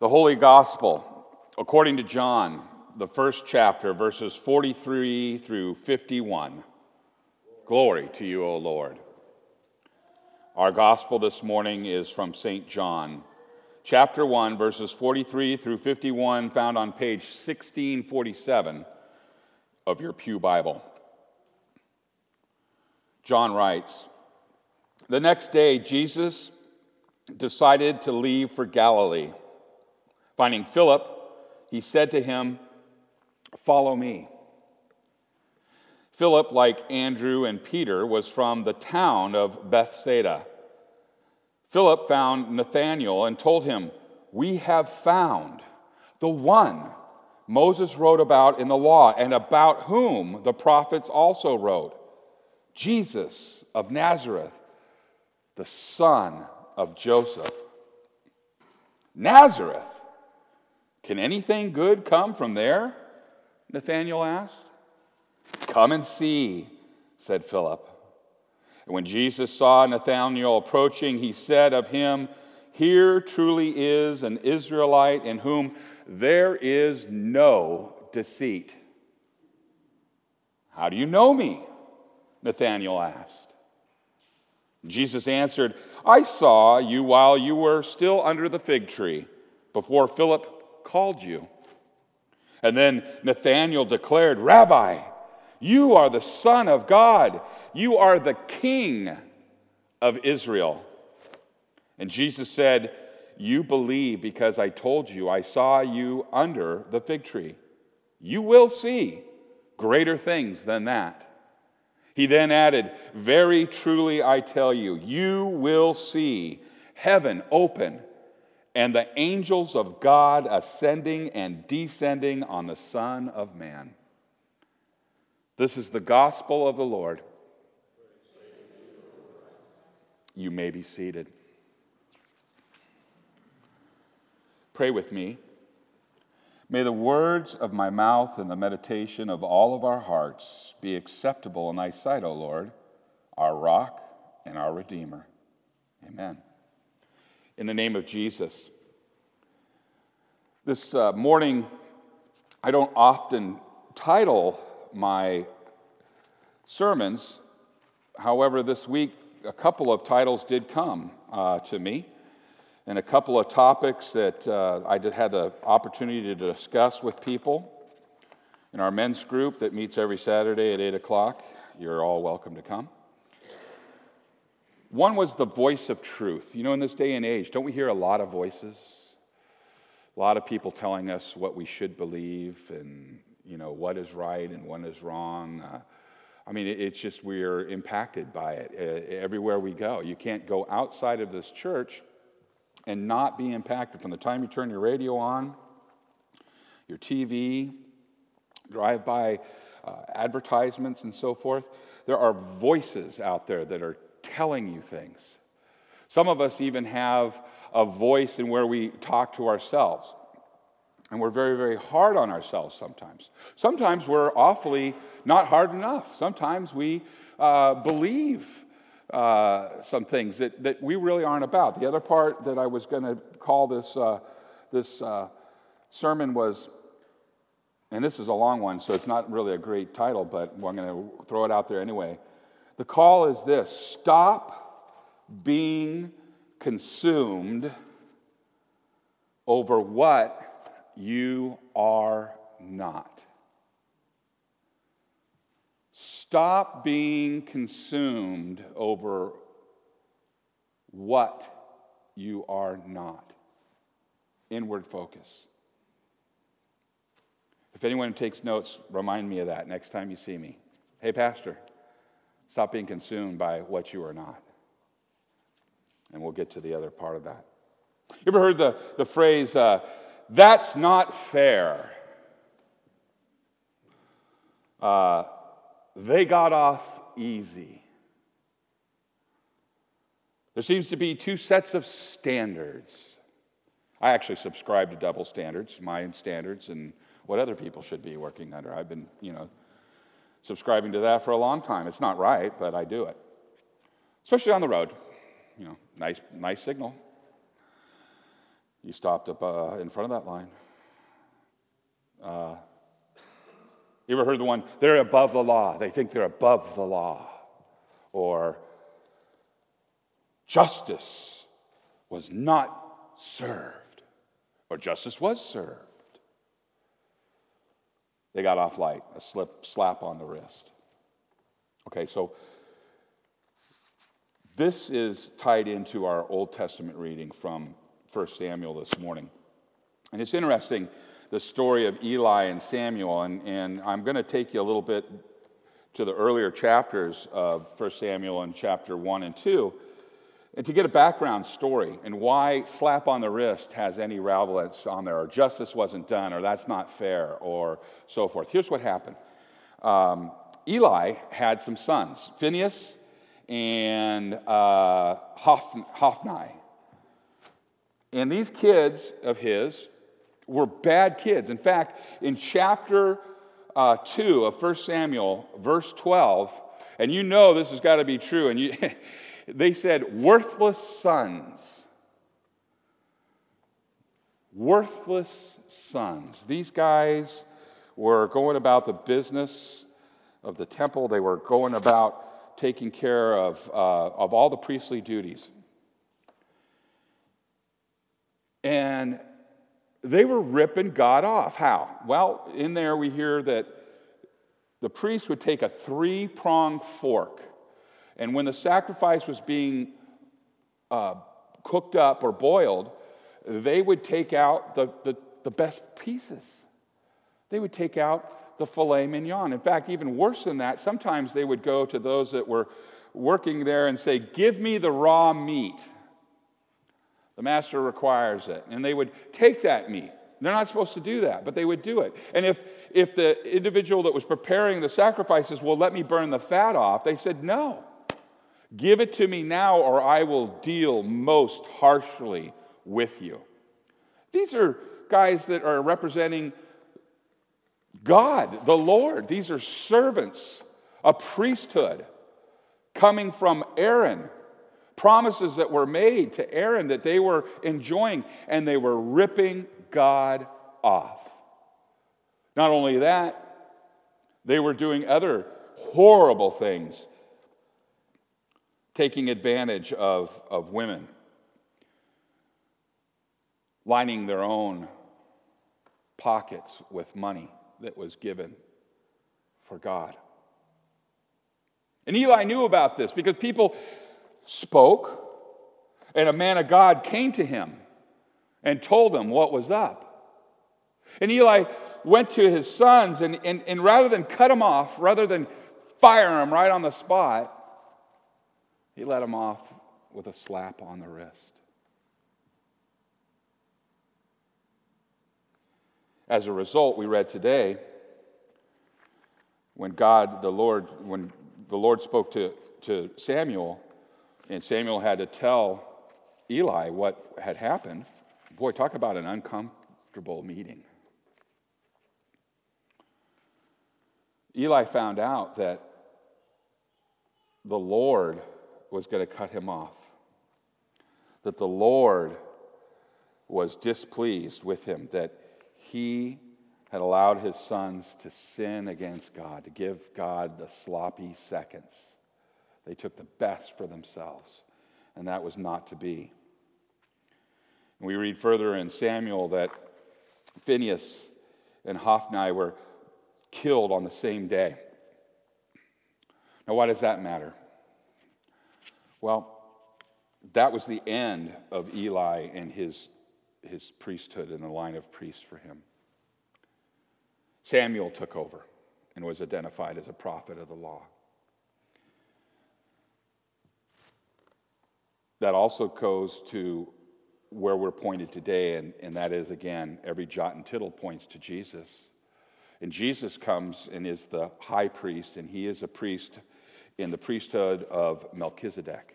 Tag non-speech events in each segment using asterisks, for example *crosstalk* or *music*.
The Holy Gospel, according to John, the first chapter, verses 43 through 51. Glory to you, O Lord. Our gospel this morning is from St. John, chapter 1, verses 43 through 51, found on page 1647 of your Pew Bible. John writes The next day, Jesus decided to leave for Galilee. Finding Philip, he said to him, Follow me. Philip, like Andrew and Peter, was from the town of Bethsaida. Philip found Nathanael and told him, We have found the one Moses wrote about in the law and about whom the prophets also wrote Jesus of Nazareth, the son of Joseph. Nazareth can anything good come from there? Nathanael asked. Come and see, said Philip. And when Jesus saw Nathanael approaching, he said of him, Here truly is an Israelite in whom there is no deceit. How do you know me? Nathanael asked. Jesus answered, I saw you while you were still under the fig tree, before Philip called you. And then Nathanael declared, Rabbi, you are the Son of God. You are the King of Israel. And Jesus said, You believe because I told you I saw you under the fig tree. You will see greater things than that. He then added, Very truly I tell you, you will see heaven open and the angels of God ascending and descending on the Son of Man. This is the gospel of the Lord. You may be seated. Pray with me. May the words of my mouth and the meditation of all of our hearts be acceptable in thy sight, O Lord, our rock and our Redeemer. Amen in the name of Jesus. This uh, morning, I don't often title my sermons. However, this week, a couple of titles did come uh, to me, and a couple of topics that uh, I had the opportunity to discuss with people in our men's group that meets every Saturday at 8 o'clock. You're all welcome to come. One was the voice of truth. You know, in this day and age, don't we hear a lot of voices? A lot of people telling us what we should believe and, you know, what is right and what is wrong. Uh, I mean, it's just we're impacted by it everywhere we go. You can't go outside of this church and not be impacted from the time you turn your radio on, your TV, drive by uh, advertisements and so forth. There are voices out there that are telling you things. Some of us even have a voice in where we talk to ourselves. And we're very, very hard on ourselves sometimes. Sometimes we're awfully not hard enough. Sometimes we uh, believe uh, some things that, that we really aren't about. The other part that I was going to call this, uh, this uh, sermon was, and this is a long one, so it's not really a great title, but I'm going to throw it out there anyway the call is this stop being consumed over what you are not. Stop being consumed over what you are not. Inward focus. If anyone takes notes, remind me of that next time you see me. Hey, Pastor, Stop being consumed by what you are not. And we'll get to the other part of that. You ever heard the, the phrase, uh, that's not fair? Uh, they got off easy. There seems to be two sets of standards. I actually subscribe to double standards, my standards, and what other people should be working under. I've been, you know, subscribing to that for a long time. It's not right, but I do it. Especially on the road. You know, nice, nice signal. You stopped up uh, in front of that line. Uh, you ever heard the one, they're above the law? They think they're above the law. Or, justice was not served. Or, justice was served. They got off light, a slip, slap on the wrist. Okay, so this is tied into our Old Testament reading from 1 Samuel this morning. And it's interesting, the story of Eli and Samuel. And, and I'm going to take you a little bit to the earlier chapters of 1 Samuel in chapter 1 and 2, and to get a background story and why slap on the wrist has any relevance on there, or justice wasn't done, or that's not fair, or so forth. Here's what happened um, Eli had some sons, Phineas and uh, Hophni. And these kids of his were bad kids. In fact, in chapter uh, 2 of 1 Samuel, verse 12, and you know this has got to be true, and you, *laughs* they said, worthless sons. Worthless sons. These guys were going about the business of the temple, they were going about taking care of, uh, of all the priestly duties. And they were ripping God off. How? Well, in there we hear that the priest would take a three pronged fork, and when the sacrifice was being uh, cooked up or boiled, they would take out the, the, the best pieces. They would take out the filet mignon. In fact, even worse than that, sometimes they would go to those that were working there and say, Give me the raw meat. The master requires it. And they would take that meat. They're not supposed to do that, but they would do it. And if, if the individual that was preparing the sacrifices well, let me burn the fat off, they said, No. Give it to me now, or I will deal most harshly with you. These are guys that are representing God, the Lord. These are servants, a priesthood coming from Aaron promises that were made to Aaron that they were enjoying, and they were ripping God off. Not only that, they were doing other horrible things, taking advantage of, of women, lining their own pockets with money that was given for God. And Eli knew about this because people spoke, and a man of God came to him and told him what was up. And Eli went to his sons, and, and, and rather than cut him off, rather than fire him right on the spot, he let him off with a slap on the wrist. As a result, we read today when God, the Lord, when the Lord spoke to, to Samuel, and Samuel had to tell Eli what had happened. Boy, talk about an uncomfortable meeting. Eli found out that the Lord was going to cut him off, that the Lord was displeased with him, that he had allowed his sons to sin against God, to give God the sloppy seconds. They took the best for themselves, and that was not to be. And we read further in Samuel that Phineas and Hophni were killed on the same day. Now, why does that matter? Well, that was the end of Eli and his, his priesthood and the line of priests for him. Samuel took over and was identified as a prophet of the law. That also goes to where we're pointed today, and, and that is, again, every jot and tittle points to Jesus. And Jesus comes and is the high priest, and he is a priest in the priesthood of Melchizedek.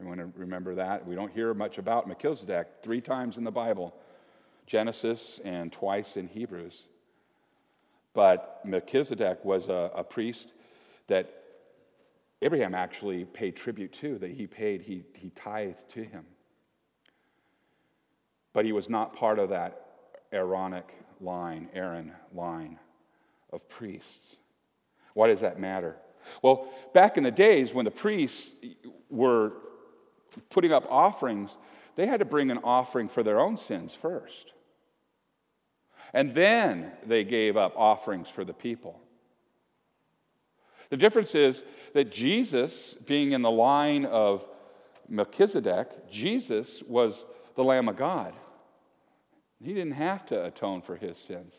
Everyone remember that? We don't hear much about Melchizedek three times in the Bible Genesis and twice in Hebrews. But Melchizedek was a, a priest that Abraham actually paid tribute to, that he paid, he, he tithed to him. But he was not part of that Aaronic line, Aaron line of priests. Why does that matter? Well, back in the days when the priests were putting up offerings, they had to bring an offering for their own sins first. And then they gave up offerings for the people. The difference is that Jesus, being in the line of Melchizedek, Jesus was the Lamb of God. He didn't have to atone for his sins,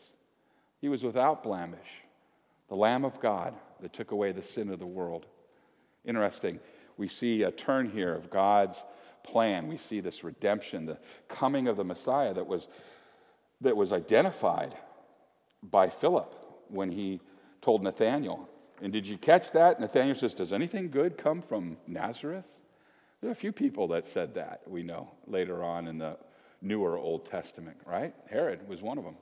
he was without blemish, the Lamb of God that took away the sin of the world. Interesting. We see a turn here of God's plan. We see this redemption, the coming of the Messiah that was, that was identified by Philip when he told Nathanael. And did you catch that? Nathanael says, Does anything good come from Nazareth? There are a few people that said that, we know, later on in the newer Old Testament, right? Herod was one of them.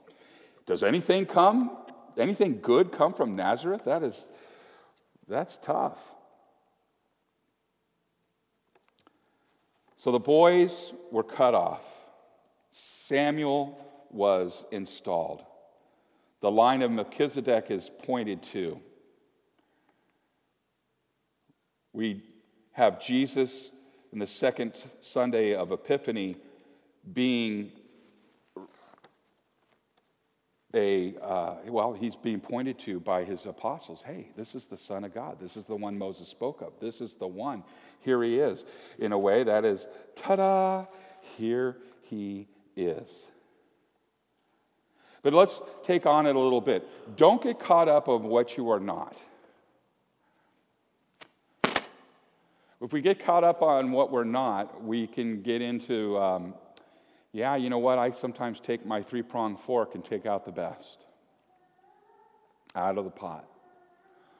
Does anything come, anything good come from Nazareth? That is, that's tough. So the boys were cut off. Samuel was installed. The line of Melchizedek is pointed to. We have Jesus in the second Sunday of Epiphany being a, uh, well, he's being pointed to by his apostles. Hey, this is the Son of God. This is the one Moses spoke of. This is the one. Here he is. In a way, that is, ta da, here he is. But let's take on it a little bit. Don't get caught up of what you are not. If we get caught up on what we're not, we can get into um, yeah, you know what? I sometimes take my three pronged fork and take out the best out of the pot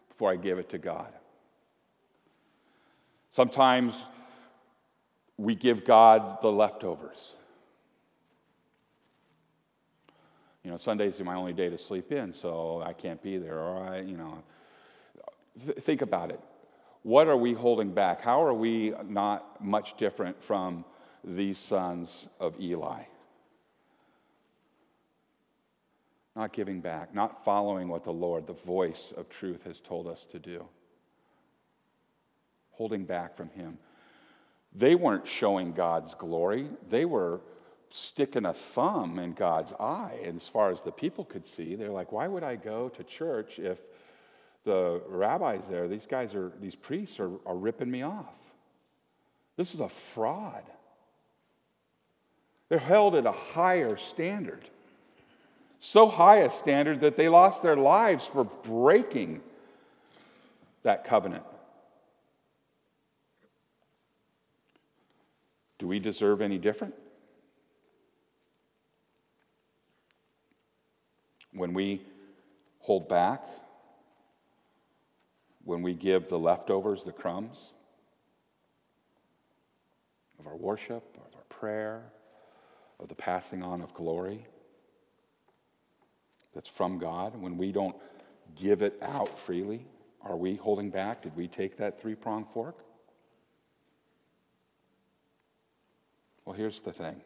before I give it to God. Sometimes we give God the leftovers. You know, Sundays are my only day to sleep in, so I can't be there. Or I, you know, th- think about it. What are we holding back? How are we not much different from these sons of Eli. Not giving back, not following what the Lord, the voice of truth, has told us to do. Holding back from Him. They weren't showing God's glory, they were sticking a thumb in God's eye. And as far as the people could see, they're like, why would I go to church if the rabbis there, these guys are, these priests are, are ripping me off? This is a fraud. They're held at a higher standard. So high a standard that they lost their lives for breaking that covenant. Do we deserve any different? When we hold back, when we give the leftovers, the crumbs of our worship, of our prayer, of the passing on of glory that's from God, when we don't give it out freely, are we holding back? Did we take that three pronged fork? Well, here's the thing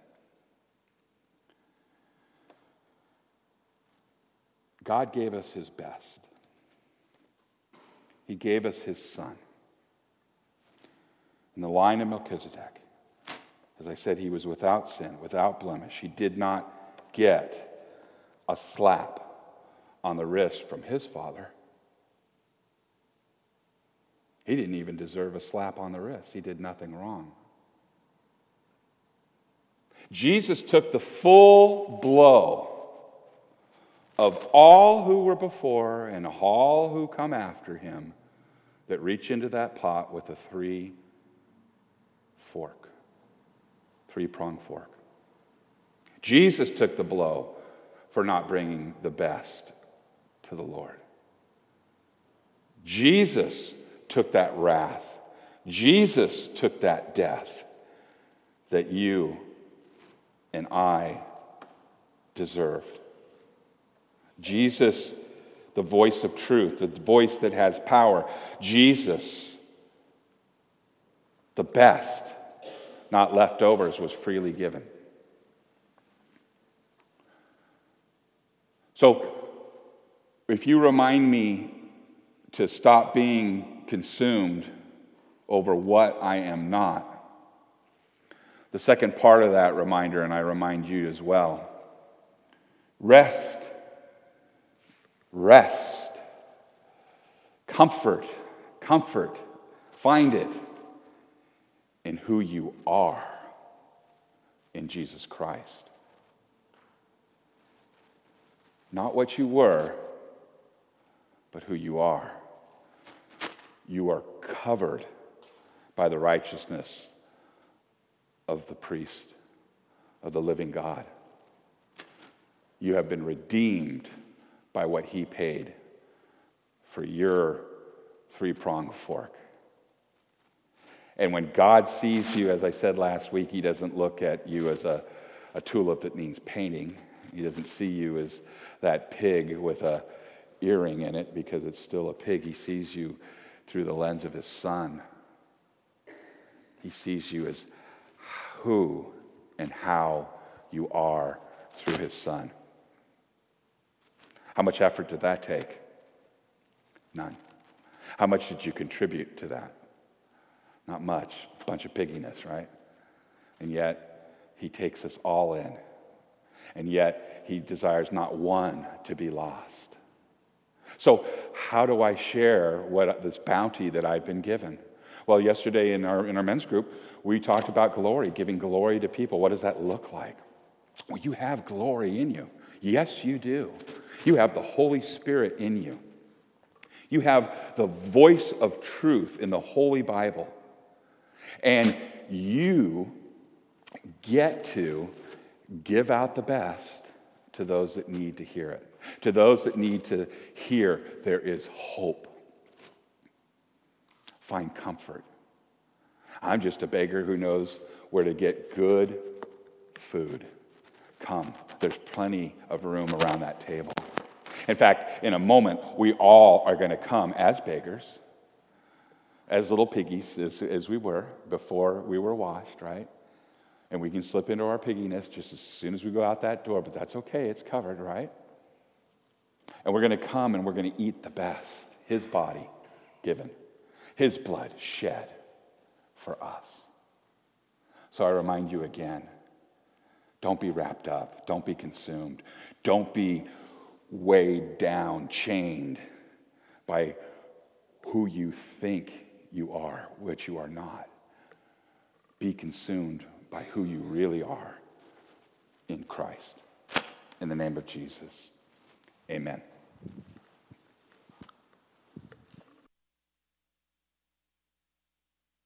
God gave us his best, he gave us his son. In the line of Melchizedek, as I said, he was without sin, without blemish. He did not get a slap on the wrist from his father. He didn't even deserve a slap on the wrist. He did nothing wrong. Jesus took the full blow of all who were before and all who come after him that reach into that pot with a three fork three pronged fork. Jesus took the blow for not bringing the best to the Lord. Jesus took that wrath. Jesus took that death that you and I deserved. Jesus, the voice of truth, the voice that has power. Jesus, the best not leftovers, was freely given. So, if you remind me to stop being consumed over what I am not, the second part of that reminder, and I remind you as well rest, rest, comfort, comfort, find it in who you are in Jesus Christ. Not what you were, but who you are. You are covered by the righteousness of the priest, of the living God. You have been redeemed by what he paid for your three pronged fork. And when God sees you, as I said last week, He doesn't look at you as a, a tulip that needs painting. He doesn't see you as that pig with a earring in it because it's still a pig. He sees you through the lens of His Son. He sees you as who and how you are through His Son. How much effort did that take? None. How much did you contribute to that? Not much, a bunch of pigginess, right? And yet, he takes us all in. And yet, he desires not one to be lost. So, how do I share what this bounty that I've been given? Well, yesterday in our, in our men's group, we talked about glory, giving glory to people. What does that look like? Well, you have glory in you. Yes, you do. You have the Holy Spirit in you. You have the voice of truth in the Holy Bible. And you get to give out the best to those that need to hear it, to those that need to hear there is hope. Find comfort. I'm just a beggar who knows where to get good food. Come, there's plenty of room around that table. In fact, in a moment, we all are going to come as beggars as little piggies as, as we were before we were washed, right? And we can slip into our pigginess just as soon as we go out that door, but that's okay, it's covered, right? And we're going to come and we're going to eat the best His body given, His blood shed for us. So I remind you again don't be wrapped up, don't be consumed, don't be weighed down, chained by who you think you are, which you are not. Be consumed by who you really are in Christ. In the name of Jesus, amen.